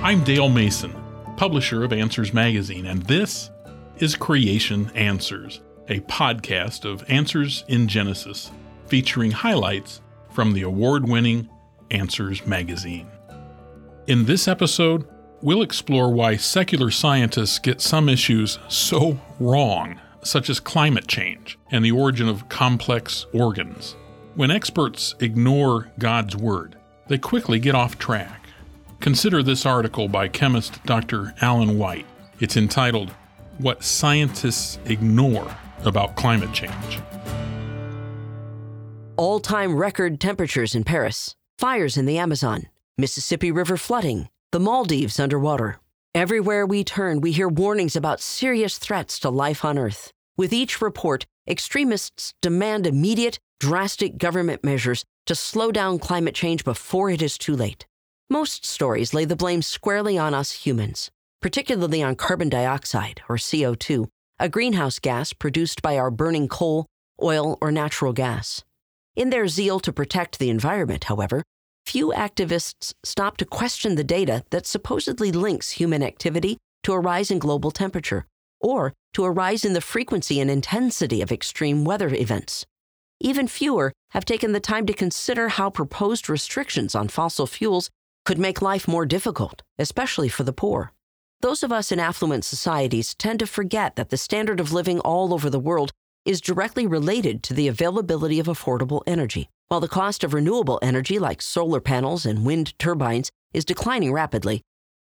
I'm Dale Mason, publisher of Answers Magazine, and this is Creation Answers, a podcast of Answers in Genesis, featuring highlights from the award winning Answers Magazine. In this episode, we'll explore why secular scientists get some issues so wrong, such as climate change and the origin of complex organs. When experts ignore God's Word, they quickly get off track. Consider this article by chemist Dr. Alan White. It's entitled, What Scientists Ignore About Climate Change. All time record temperatures in Paris, fires in the Amazon, Mississippi River flooding, the Maldives underwater. Everywhere we turn, we hear warnings about serious threats to life on Earth. With each report, extremists demand immediate, drastic government measures to slow down climate change before it is too late. Most stories lay the blame squarely on us humans, particularly on carbon dioxide, or CO2, a greenhouse gas produced by our burning coal, oil, or natural gas. In their zeal to protect the environment, however, few activists stop to question the data that supposedly links human activity to a rise in global temperature or to a rise in the frequency and intensity of extreme weather events. Even fewer have taken the time to consider how proposed restrictions on fossil fuels could make life more difficult, especially for the poor. Those of us in affluent societies tend to forget that the standard of living all over the world is directly related to the availability of affordable energy. While the cost of renewable energy like solar panels and wind turbines is declining rapidly,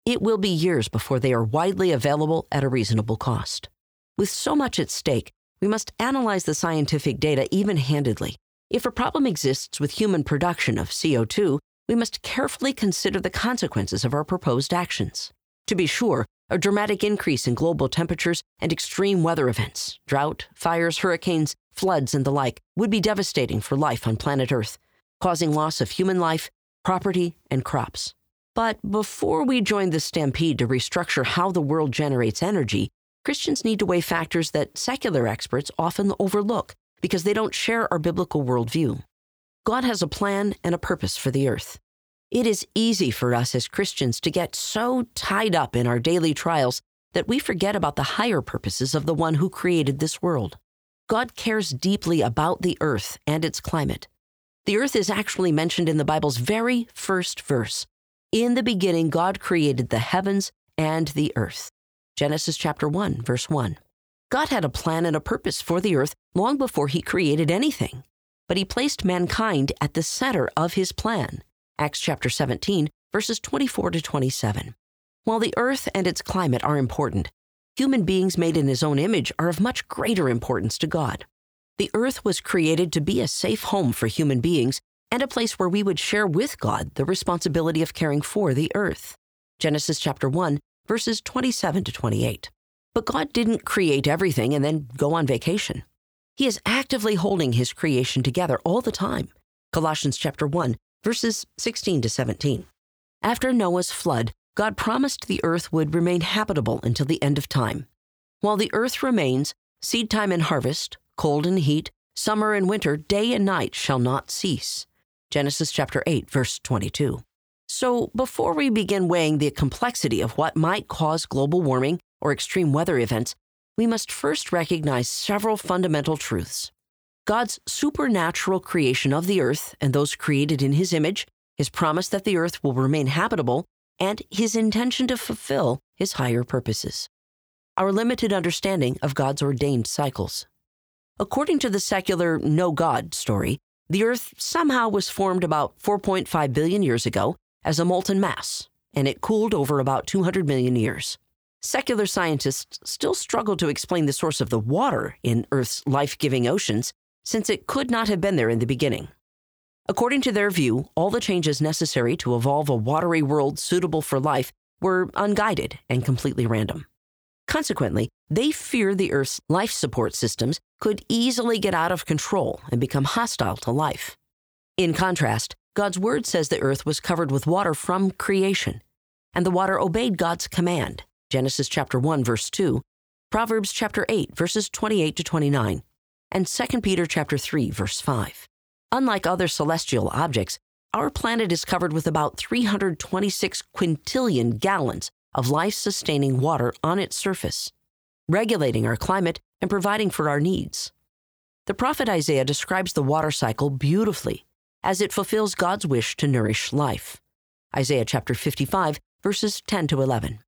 it will be years before they are widely available at a reasonable cost. With so much at stake, we must analyze the scientific data even handedly. If a problem exists with human production of CO2, we must carefully consider the consequences of our proposed actions. To be sure, a dramatic increase in global temperatures and extreme weather events, drought, fires, hurricanes, floods, and the like, would be devastating for life on planet Earth, causing loss of human life, property, and crops. But before we join the stampede to restructure how the world generates energy, Christians need to weigh factors that secular experts often overlook because they don't share our biblical worldview. God has a plan and a purpose for the earth. It is easy for us as Christians to get so tied up in our daily trials that we forget about the higher purposes of the one who created this world. God cares deeply about the earth and its climate. The earth is actually mentioned in the Bible's very first verse. In the beginning, God created the heavens and the earth. Genesis chapter 1, verse 1. God had a plan and a purpose for the earth long before he created anything but he placed mankind at the center of his plan. Acts chapter 17, verses 24 to 27. While the earth and its climate are important, human beings made in his own image are of much greater importance to God. The earth was created to be a safe home for human beings and a place where we would share with God the responsibility of caring for the earth. Genesis chapter 1, verses 27 to 28. But God didn't create everything and then go on vacation. He is actively holding his creation together all the time. Colossians chapter 1, verses 16 to 17. After Noah's flood, God promised the earth would remain habitable until the end of time. While the earth remains, seed time and harvest, cold and heat, summer and winter, day and night shall not cease. Genesis chapter 8, verse 22. So, before we begin weighing the complexity of what might cause global warming or extreme weather events, we must first recognize several fundamental truths. God's supernatural creation of the earth and those created in his image, his promise that the earth will remain habitable, and his intention to fulfill his higher purposes. Our limited understanding of God's ordained cycles. According to the secular no God story, the earth somehow was formed about 4.5 billion years ago as a molten mass, and it cooled over about 200 million years. Secular scientists still struggle to explain the source of the water in Earth's life giving oceans, since it could not have been there in the beginning. According to their view, all the changes necessary to evolve a watery world suitable for life were unguided and completely random. Consequently, they fear the Earth's life support systems could easily get out of control and become hostile to life. In contrast, God's Word says the Earth was covered with water from creation, and the water obeyed God's command Genesis chapter 1 verse 2, Proverbs chapter 8 verses 28 to 29, and 2 Peter chapter 3 verse 5. Unlike other celestial objects, our planet is covered with about 326 quintillion gallons of life sustaining water on its surface, regulating our climate and providing for our needs. The prophet Isaiah describes the water cycle beautifully as it fulfills God's wish to nourish life. Isaiah chapter 55, verses 10 to 11.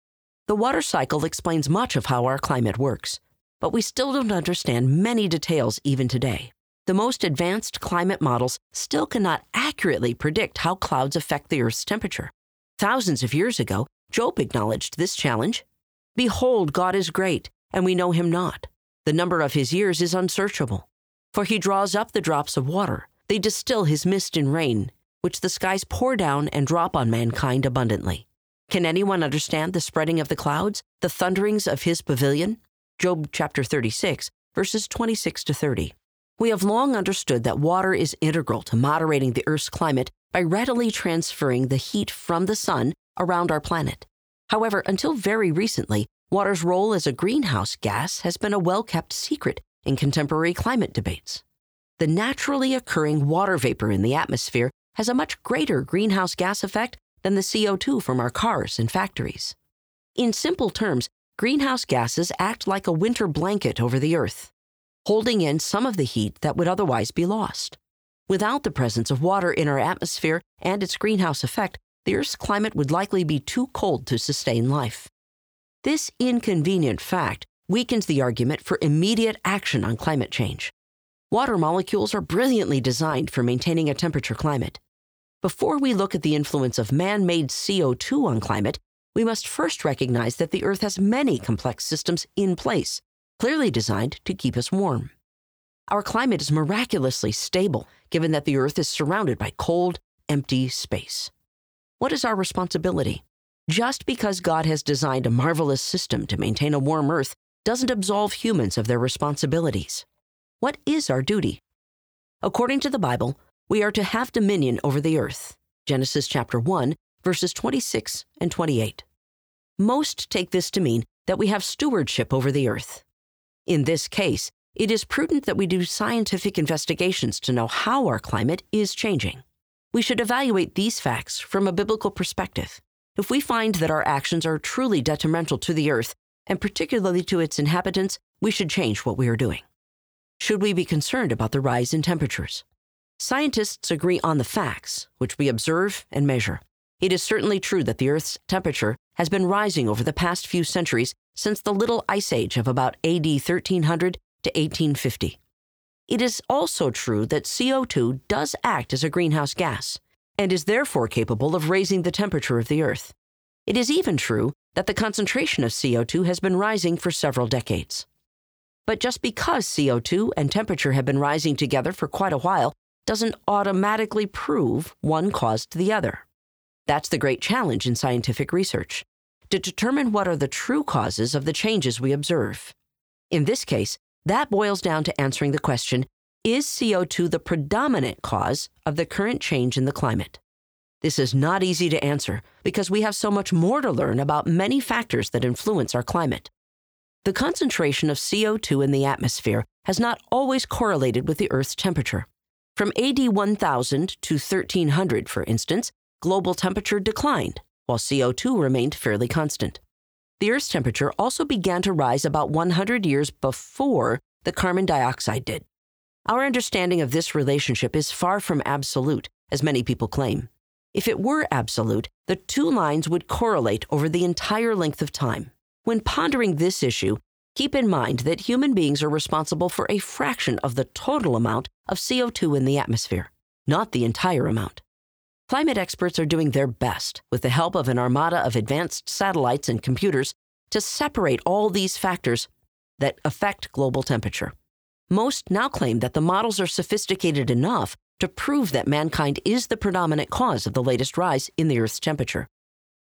The water cycle explains much of how our climate works, but we still don't understand many details even today. The most advanced climate models still cannot accurately predict how clouds affect the Earth's temperature. Thousands of years ago, Job acknowledged this challenge. Behold, God is great, and we know him not. The number of his years is unsearchable. For he draws up the drops of water, they distill his mist in rain, which the skies pour down and drop on mankind abundantly. Can anyone understand the spreading of the clouds, the thunderings of his pavilion? Job chapter 36, verses 26 to 30. We have long understood that water is integral to moderating the Earth's climate by readily transferring the heat from the sun around our planet. However, until very recently, water's role as a greenhouse gas has been a well kept secret in contemporary climate debates. The naturally occurring water vapor in the atmosphere has a much greater greenhouse gas effect than the CO2 from our cars and factories. In simple terms, greenhouse gases act like a winter blanket over the Earth, holding in some of the heat that would otherwise be lost. Without the presence of water in our atmosphere and its greenhouse effect, the Earth's climate would likely be too cold to sustain life. This inconvenient fact weakens the argument for immediate action on climate change. Water molecules are brilliantly designed for maintaining a temperature climate. Before we look at the influence of man made CO2 on climate, we must first recognize that the Earth has many complex systems in place, clearly designed to keep us warm. Our climate is miraculously stable, given that the Earth is surrounded by cold, empty space. What is our responsibility? Just because God has designed a marvelous system to maintain a warm Earth doesn't absolve humans of their responsibilities. What is our duty? According to the Bible, we are to have dominion over the earth. Genesis chapter 1, verses 26 and 28. Most take this to mean that we have stewardship over the earth. In this case, it is prudent that we do scientific investigations to know how our climate is changing. We should evaluate these facts from a biblical perspective. If we find that our actions are truly detrimental to the earth, and particularly to its inhabitants, we should change what we are doing. Should we be concerned about the rise in temperatures? Scientists agree on the facts, which we observe and measure. It is certainly true that the Earth's temperature has been rising over the past few centuries since the Little Ice Age of about AD 1300 to 1850. It is also true that CO2 does act as a greenhouse gas and is therefore capable of raising the temperature of the Earth. It is even true that the concentration of CO2 has been rising for several decades. But just because CO2 and temperature have been rising together for quite a while doesn't automatically prove one caused the other. That's the great challenge in scientific research to determine what are the true causes of the changes we observe. In this case, that boils down to answering the question Is CO2 the predominant cause of the current change in the climate? This is not easy to answer because we have so much more to learn about many factors that influence our climate. The concentration of CO2 in the atmosphere has not always correlated with the Earth's temperature. From AD 1000 to 1300, for instance, global temperature declined, while CO2 remained fairly constant the Earth's temperature also began to rise about 100 years before the carbon dioxide did. Our understanding of this relationship is far from absolute, as many people claim. If it were absolute, the two lines would correlate over the entire length of time. When pondering this issue, keep in mind that human beings are responsible for a fraction of the total amount of CO2 in the atmosphere, not the entire amount. Climate experts are doing their best, with the help of an armada of advanced satellites and computers, to separate all these factors that affect global temperature. Most now claim that the models are sophisticated enough to prove that mankind is the predominant cause of the latest rise in the Earth's temperature.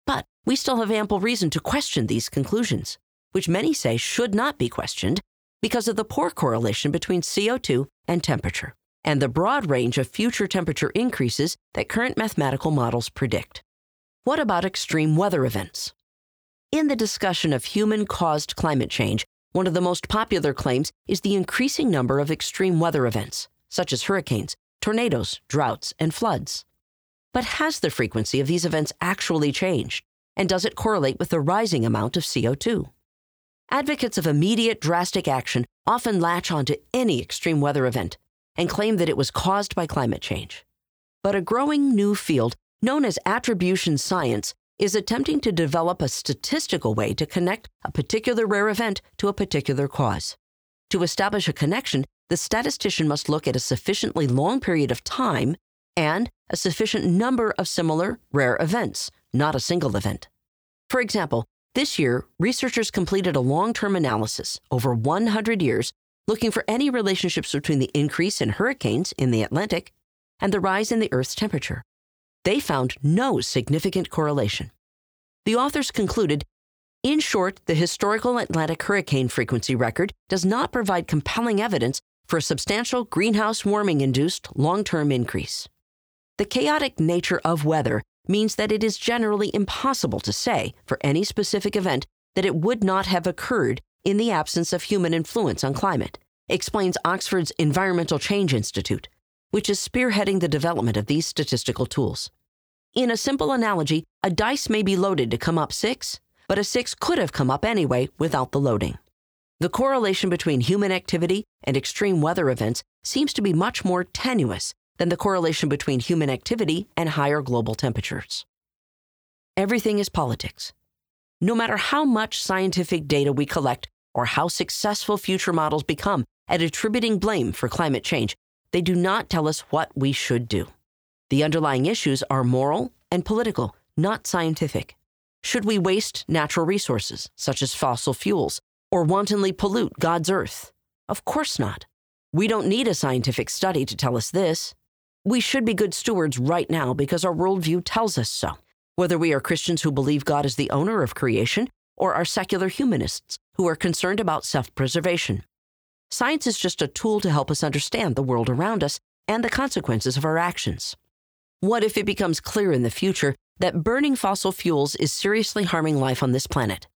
But we still have ample reason to question these conclusions, which many say should not be questioned because of the poor correlation between CO2 and temperature and the broad range of future temperature increases that current mathematical models predict. What about extreme weather events? In the discussion of human caused climate change, one of the most popular claims is the increasing number of extreme weather events, such as hurricanes, tornadoes, droughts, and floods. But has the frequency of these events actually changed? And does it correlate with the rising amount of CO2? Advocates of immediate drastic action often latch onto any extreme weather event and claim that it was caused by climate change. But a growing new field known as attribution science is attempting to develop a statistical way to connect a particular rare event to a particular cause. To establish a connection, the statistician must look at a sufficiently long period of time and a sufficient number of similar rare events, not a single event. For example, this year, researchers completed a long term analysis over 100 years looking for any relationships between the increase in hurricanes in the Atlantic and the rise in the Earth's temperature. They found no significant correlation. The authors concluded in short, the historical Atlantic hurricane frequency record does not provide compelling evidence for a substantial greenhouse warming induced long term increase. The chaotic nature of weather means that it is generally impossible to say for any specific event that it would not have occurred in the absence of human influence on climate, explains Oxford's Environmental Change Institute, which is spearheading the development of these statistical tools. In a simple analogy, a dice may be loaded to come up six, but a six could have come up anyway without the loading. The correlation between human activity and extreme weather events seems to be much more tenuous than the correlation between human activity and higher global temperatures. Everything is politics. No matter how much scientific data we collect or how successful future models become at attributing blame for climate change, they do not tell us what we should do. The underlying issues are moral and political, not scientific. Should we waste natural resources, such as fossil fuels, or wantonly pollute God's earth? Of course not. We don't need a scientific study to tell us this. We should be good stewards right now because our worldview tells us so. Whether we are Christians who believe God is the owner of creation or are secular humanists who are concerned about self preservation. Science is just a tool to help us understand the world around us and the consequences of our actions. What if it becomes clear in the future that burning fossil fuels is seriously harming life on this planet?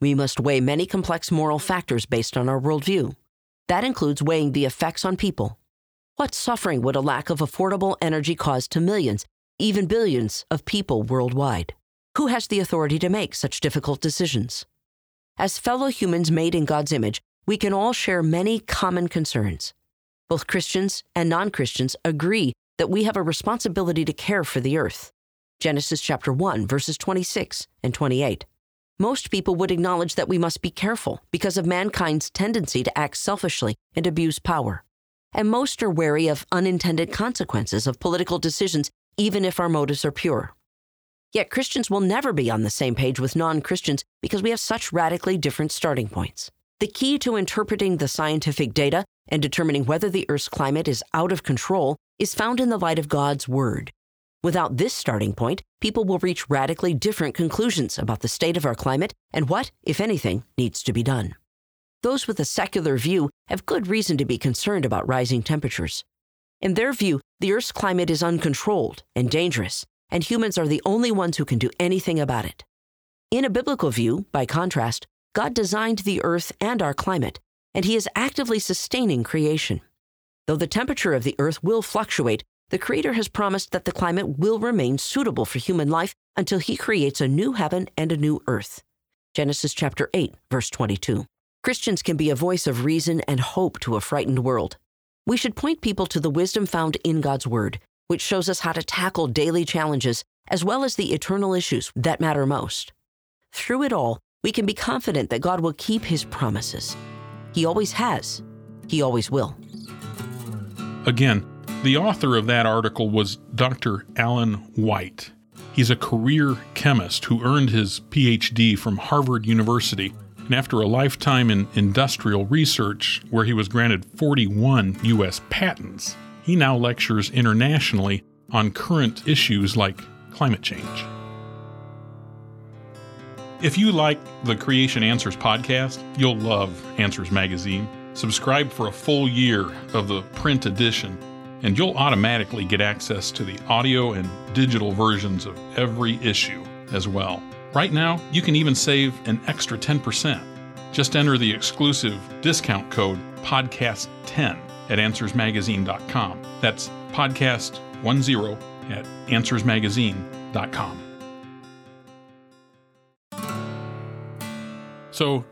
We must weigh many complex moral factors based on our worldview. That includes weighing the effects on people, what suffering would a lack of affordable energy cause to millions, even billions, of people worldwide? Who has the authority to make such difficult decisions? As fellow humans made in God's image, we can all share many common concerns. Both Christians and non Christians agree that we have a responsibility to care for the earth. Genesis chapter 1, verses 26 and 28. Most people would acknowledge that we must be careful because of mankind's tendency to act selfishly and abuse power and most are wary of unintended consequences of political decisions, even if our motives are pure. Yet Christians will never be on the same page with non Christians because we have such radically different starting points. The key to interpreting the scientific data and determining whether the Earth's climate is out of control is found in the light of God's Word. Without this starting point, people will reach radically different conclusions about the state of our climate and what, if anything, needs to be done. Those with a secular view have good reason to be concerned about rising temperatures. In their view, the Earth's climate is uncontrolled and dangerous, and humans are the only ones who can do anything about it. In a biblical view, by contrast, God designed the Earth and our climate, and He is actively sustaining creation. Though the temperature of the Earth will fluctuate, the Creator has promised that the climate will remain suitable for human life until He creates a new heaven and a new earth. Genesis chapter 8, verse 22. Christians can be a voice of reason and hope to a frightened world. We should point people to the wisdom found in God's Word, which shows us how to tackle daily challenges as well as the eternal issues that matter most. Through it all, we can be confident that God will keep His promises. He always has, He always will. Again, the author of that article was Dr. Alan White. He's a career chemist who earned his PhD from Harvard University and after a lifetime in industrial research, where he was granted 41 U.S. patents, he now lectures internationally on current issues like climate change. If you like the Creation Answers podcast, you'll love Answers Magazine. Subscribe for a full year of the print edition, and you'll automatically get access to the audio and digital versions of every issue as well. Right now, you can even save an extra 10%. Just enter the exclusive discount code podcast10 at answersmagazine.com. That's podcast10 at answersmagazine.com. So,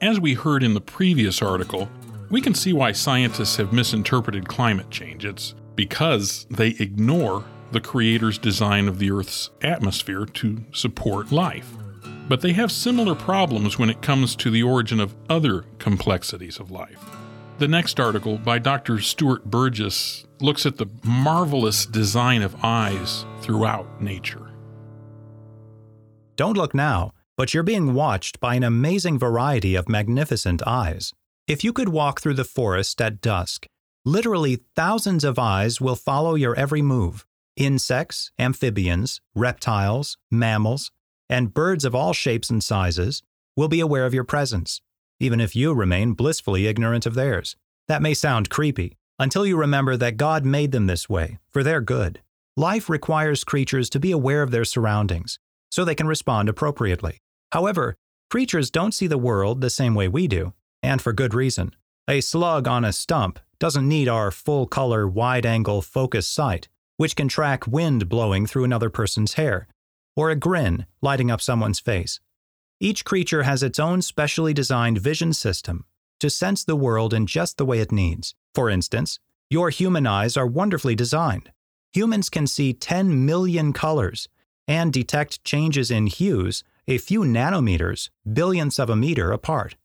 as we heard in the previous article, we can see why scientists have misinterpreted climate change. It's because they ignore the Creator's design of the Earth's atmosphere to support life. But they have similar problems when it comes to the origin of other complexities of life. The next article by Dr. Stuart Burgess looks at the marvelous design of eyes throughout nature. Don't look now, but you're being watched by an amazing variety of magnificent eyes. If you could walk through the forest at dusk, literally thousands of eyes will follow your every move. Insects, amphibians, reptiles, mammals, and birds of all shapes and sizes will be aware of your presence even if you remain blissfully ignorant of theirs. That may sound creepy, until you remember that God made them this way, for their good. Life requires creatures to be aware of their surroundings, so they can respond appropriately. However, creatures don't see the world the same way we do, and for good reason. A slug on a stump doesn't need our full color, wide angle focus sight, which can track wind blowing through another person's hair, or a grin lighting up someone's face. Each creature has its own specially designed vision system to sense the world in just the way it needs. For instance, your human eyes are wonderfully designed. Humans can see 10 million colors and detect changes in hues a few nanometers, billionths of a meter apart.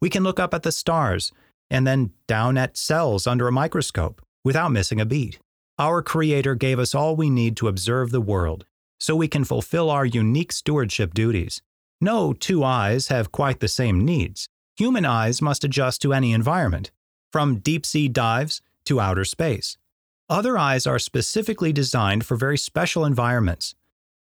We can look up at the stars and then down at cells under a microscope without missing a beat. Our Creator gave us all we need to observe the world so we can fulfill our unique stewardship duties no two eyes have quite the same needs. Human eyes must adjust to any environment, from deep sea dives to outer space. Other eyes are specifically designed for very special environments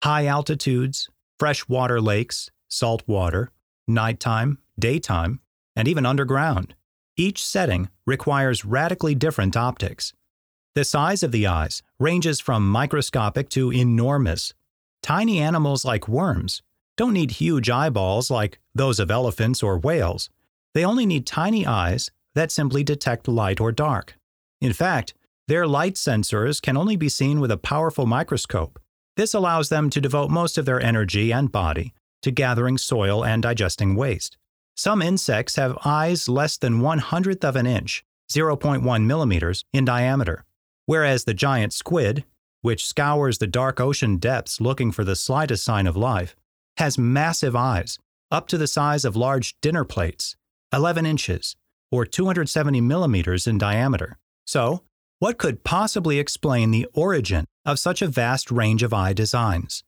high altitudes, freshwater lakes, salt water, nighttime, daytime, and even underground. Each setting requires radically different optics. The size of the eyes ranges from microscopic to enormous. Tiny animals like worms don't need huge eyeballs like those of elephants or whales. They only need tiny eyes that simply detect light or dark. In fact, their light sensors can only be seen with a powerful microscope. This allows them to devote most of their energy and body to gathering soil and digesting waste. Some insects have eyes less than one hundredth of an inch, 0.1 millimeters, in diameter, whereas the giant squid, which scours the dark ocean depths looking for the slightest sign of life, has massive eyes, up to the size of large dinner plates, 11 inches, or 270 millimeters in diameter. So, what could possibly explain the origin of such a vast range of eye designs?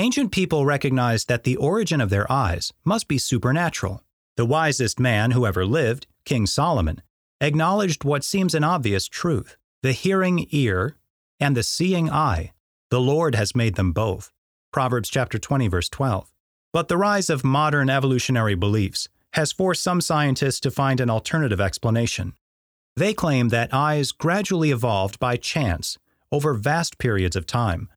Ancient people recognized that the origin of their eyes must be supernatural. The wisest man who ever lived, King Solomon, acknowledged what seems an obvious truth the hearing ear and the seeing eye. The Lord has made them both. Proverbs chapter 20 verse 12. But the rise of modern evolutionary beliefs has forced some scientists to find an alternative explanation. They claim that eyes gradually evolved by chance over vast periods of time.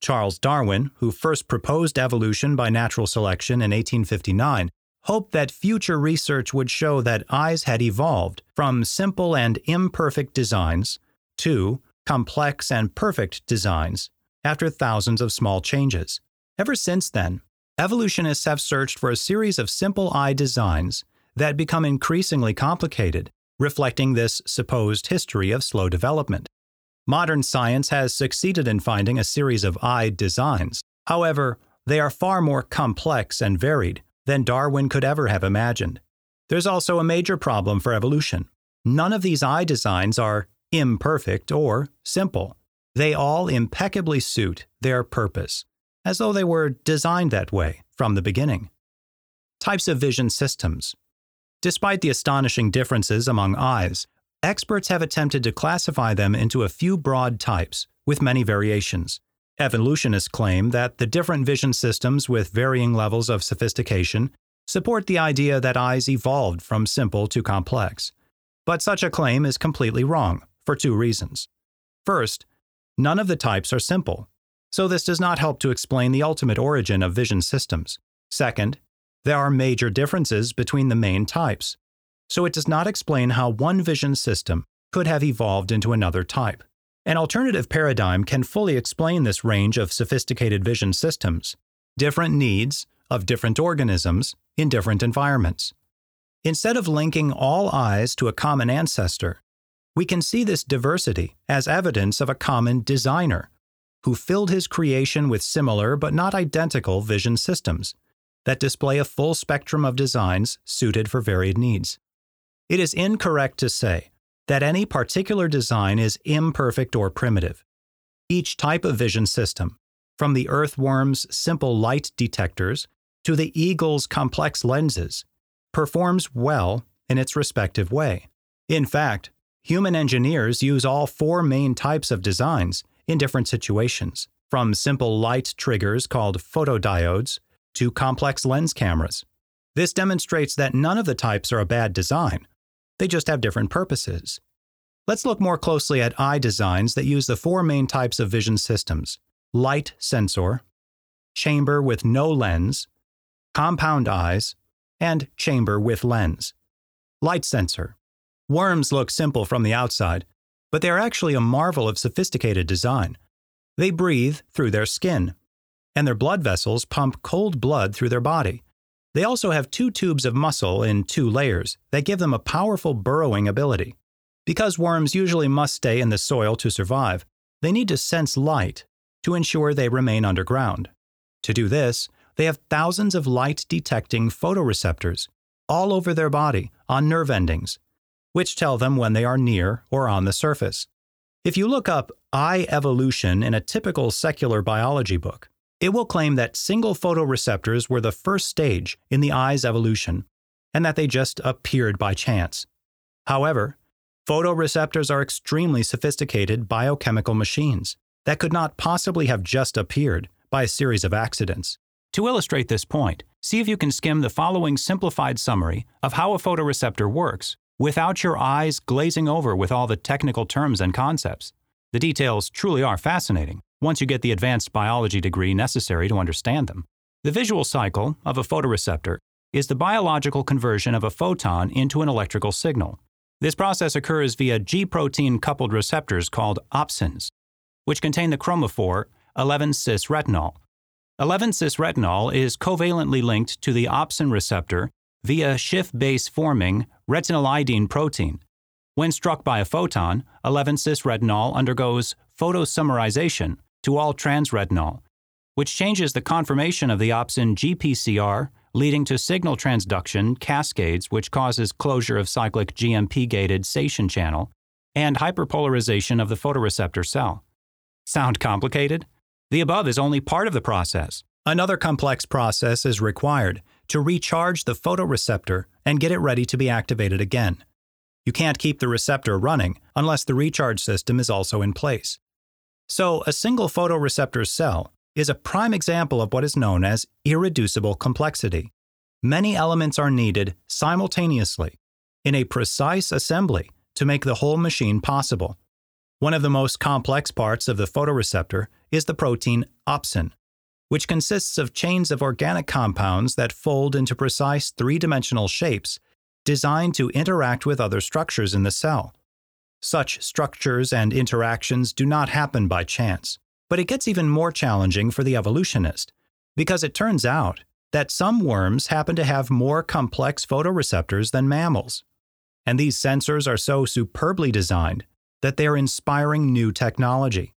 Charles Darwin, who first proposed evolution by natural selection in 1859, hoped that future research would show that eyes had evolved from simple and imperfect designs to complex and perfect designs after thousands of small changes. Ever since then, evolutionists have searched for a series of simple eye designs that become increasingly complicated, reflecting this supposed history of slow development. Modern science has succeeded in finding a series of eye designs. However, they are far more complex and varied than Darwin could ever have imagined. There's also a major problem for evolution. None of these eye designs are imperfect or simple. They all impeccably suit their purpose, as though they were designed that way from the beginning. Types of vision systems. Despite the astonishing differences among eyes, experts have attempted to classify them into a few broad types, with many variations. Evolutionists claim that the different vision systems with varying levels of sophistication support the idea that eyes evolved from simple to complex. But such a claim is completely wrong, for two reasons. First, None of the types are simple, so this does not help to explain the ultimate origin of vision systems. Second, there are major differences between the main types, so it does not explain how one vision system could have evolved into another type. An alternative paradigm can fully explain this range of sophisticated vision systems, different needs of different organisms in different environments. Instead of linking all eyes to a common ancestor, we can see this diversity as evidence of a common designer who filled his creation with similar but not identical vision systems that display a full spectrum of designs suited for varied needs. It is incorrect to say that any particular design is imperfect or primitive. Each type of vision system, from the earthworm's simple light detectors to the eagle's complex lenses, performs well in its respective way. In fact, human engineers use all four main types of designs in different situations, from simple light triggers called photodiodes to complex lens cameras. This demonstrates that none of the types are a bad design, they just have different purposes. Let's look more closely at eye designs that use the four main types of vision systems light sensor, chamber with no lens, compound eyes, and chamber with lens. Light sensor. Worms look simple from the outside, but they are actually a marvel of sophisticated design. They breathe through their skin, and their blood vessels pump cold blood through their body. They also have two tubes of muscle in two layers that give them a powerful burrowing ability. Because worms usually must stay in the soil to survive, they need to sense light to ensure they remain underground. To do this, they have thousands of light detecting photoreceptors all over their body on nerve endings, which tell them when they are near or on the surface. If you look up eye evolution in a typical secular biology book, it will claim that single photoreceptors were the first stage in the eye's evolution and that they just appeared by chance. However, photoreceptors are extremely sophisticated biochemical machines that could not possibly have just appeared by a series of accidents. To illustrate this point, see if you can skim the following simplified summary of how a photoreceptor works without your eyes glazing over with all the technical terms and concepts. The details truly are fascinating once you get the advanced biology degree necessary to understand them. The visual cycle of a photoreceptor is the biological conversion of a photon into an electrical signal. This process occurs via G protein coupled receptors called opsins, which contain the chromophore 11 cis retinal. 11 cis retinal is covalently linked to the opsin receptor via Schiff base forming retinylidene protein. When struck by a photon, 11 cis retinal undergoes photoisomerization, to all transretinal, which changes the conformation of the opsin GPCR, leading to signal transduction cascades, which causes closure of cyclic GMP gated cation channel, and hyperpolarization of the photoreceptor cell. Sound complicated? The above is only part of the process. Another complex process is required to recharge the photoreceptor and get it ready to be activated again. You can't keep the receptor running unless the recharge system is also in place. So, a single photoreceptor cell is a prime example of what is known as irreducible complexity. Many elements are needed simultaneously in a precise assembly to make the whole machine possible. One of the most complex parts of the photoreceptor is the protein opsin, which consists of chains of organic compounds that fold into precise three dimensional shapes designed to interact with other structures in the cell. Such structures and interactions do not happen by chance. But it gets even more challenging for the evolutionist, because it turns out that some worms happen to have more complex photoreceptors than mammals. And these sensors are so superbly designed that they are inspiring new technology.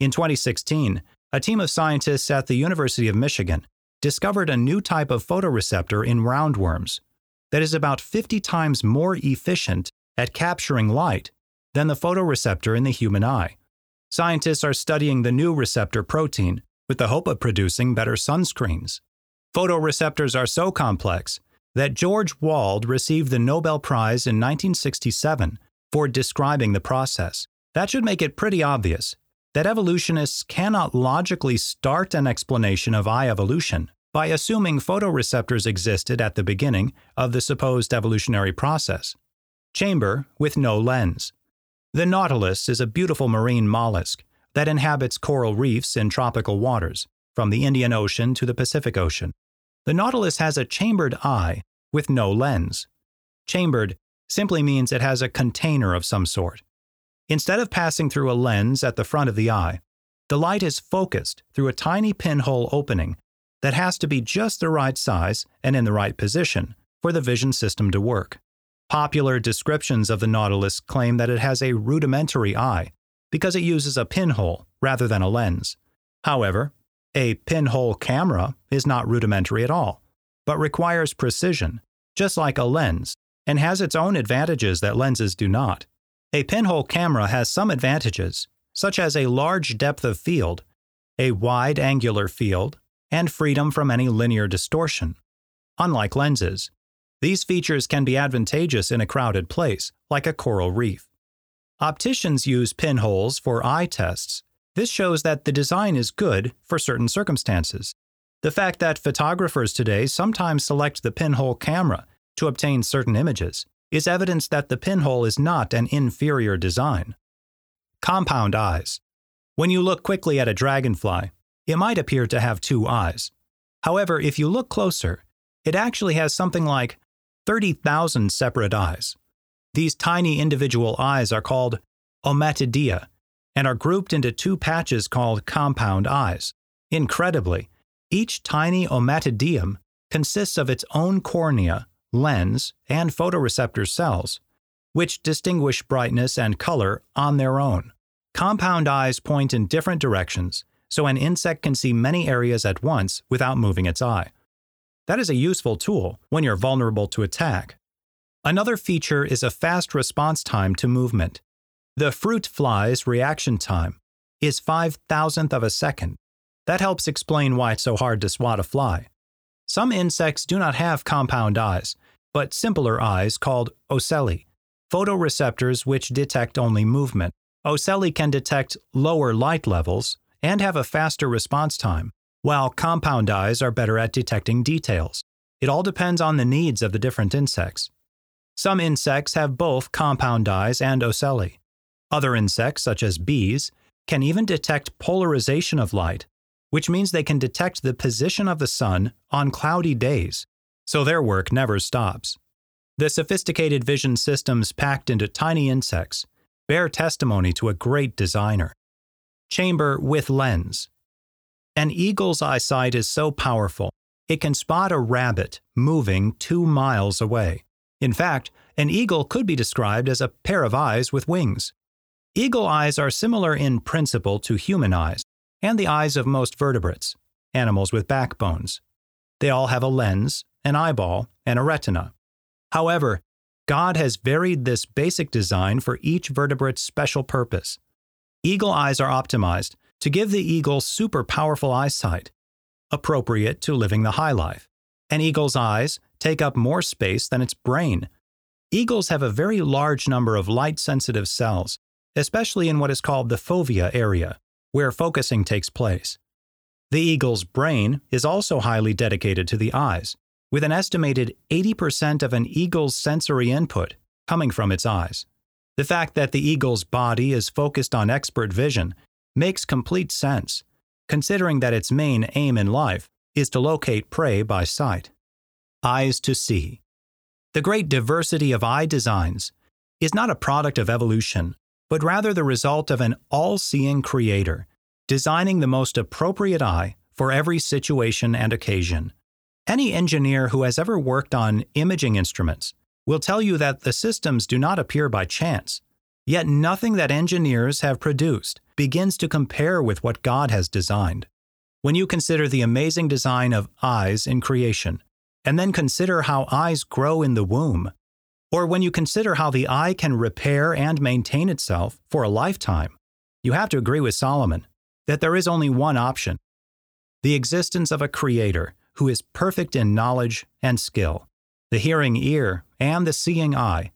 In 2016, a team of scientists at the University of Michigan discovered a new type of photoreceptor in roundworms that is about 50 times more efficient at capturing light than the photoreceptor in the human eye. Scientists are studying the new receptor protein with the hope of producing better sunscreens. Photoreceptors are so complex that George Wald received the Nobel Prize in 1967 for describing the process. That should make it pretty obvious that evolutionists cannot logically start an explanation of eye evolution by assuming photoreceptors existed at the beginning of the supposed evolutionary process. Chamber with no lens. The nautilus is a beautiful marine mollusk that inhabits coral reefs in tropical waters, from the Indian Ocean to the Pacific Ocean. The nautilus has a chambered eye with no lens. Chambered simply means it has a container of some sort. Instead of passing through a lens at the front of the eye, the light is focused through a tiny pinhole opening that has to be just the right size and in the right position for the vision system to work. Popular descriptions of the Nautilus claim that it has a rudimentary eye because it uses a pinhole rather than a lens. However, a pinhole camera is not rudimentary at all, but requires precision, just like a lens, and has its own advantages that lenses do not. A pinhole camera has some advantages, such as a large depth of field, a wide angular field, and freedom from any linear distortion. Unlike lenses, these features can be advantageous in a crowded place, like a coral reef. Opticians use pinholes for eye tests. This shows that the design is good for certain circumstances. The fact that photographers today sometimes select the pinhole camera to obtain certain images is evidence that the pinhole is not an inferior design. Compound eyes. When you look quickly at a dragonfly, it might appear to have two eyes. However, if you look closer, it actually has something like 30,000 separate eyes. These tiny individual eyes are called ommatidia and are grouped into two patches called compound eyes. Incredibly, each tiny ommatidium consists of its own cornea, lens, and photoreceptor cells, which distinguish brightness and color on their own. Compound eyes point in different directions, so an insect can see many areas at once without moving its eye. That is a useful tool when you're vulnerable to attack. Another feature is a fast response time to movement. The fruit fly's reaction time is 5 thousandth of a second. That helps explain why it's so hard to swat a fly. Some insects do not have compound eyes, but simpler eyes called ocelli, photoreceptors which detect only movement. Ocelli can detect lower light levels and have a faster response time, while compound eyes are better at detecting details. It all depends on the needs of the different insects. Some insects have both compound eyes and ocelli. Other insects, such as bees, can even detect polarization of light, which means they can detect the position of the sun on cloudy days, so their work never stops. The sophisticated vision systems packed into tiny insects bear testimony to a great designer. Chamber with lens. An eagle's eyesight is so powerful, it can spot a rabbit moving two miles away. In fact, an eagle could be described as a pair of eyes with wings. Eagle eyes are similar in principle to human eyes and the eyes of most vertebrates, animals with backbones. They all have a lens, an eyeball, and a retina. However, God has varied this basic design for each vertebrate's special purpose. Eagle eyes are optimized to give the eagle super powerful eyesight, appropriate to living the high life. An eagle's eyes take up more space than its brain. Eagles have a very large number of light sensitive cells, especially in what is called the fovea area, where focusing takes place. The eagle's brain is also highly dedicated to the eyes, with an estimated 80% of an eagle's sensory input coming from its eyes. The fact that the eagle's body is focused on expert vision makes complete sense, considering that its main aim in life is to locate prey by sight. Eyes to see. The great diversity of eye designs is not a product of evolution, but rather the result of an all seeing creator, designing the most appropriate eye for every situation and occasion. Any engineer who has ever worked on imaging instruments will tell you that the systems do not appear by chance. Yet nothing that engineers have produced begins to compare with what God has designed. When you consider the amazing design of eyes in creation, and then consider how eyes grow in the womb, or when you consider how the eye can repair and maintain itself for a lifetime, you have to agree with Solomon that there is only one option the existence of a creator who is perfect in knowledge and skill, the hearing ear and the seeing eye.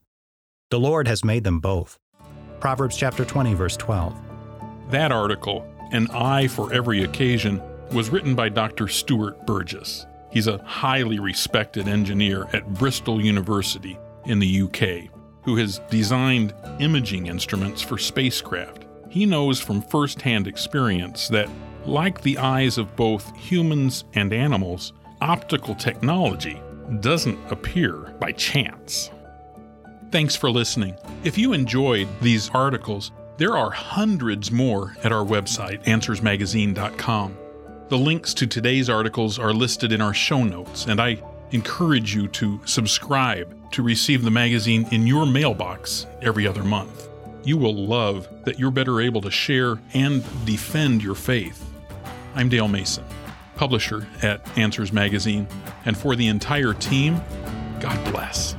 The Lord has made them both. Proverbs chapter 20 verse 12. That article, An Eye for Every Occasion, was written by Dr. Stuart Burgess. He's a highly respected engineer at Bristol University in the UK who has designed imaging instruments for spacecraft. He knows from firsthand experience that, like the eyes of both humans and animals, optical technology doesn't appear by chance. Thanks for listening. If you enjoyed these articles, There are hundreds more at our website, answersmagazine.com. The links to today's articles are listed in our show notes, and I encourage you to subscribe to receive the magazine in your mailbox every other month. You will love that you're better able to share and defend your faith. I'm Dale Mason, publisher at Answers Magazine, and for the entire team, God bless.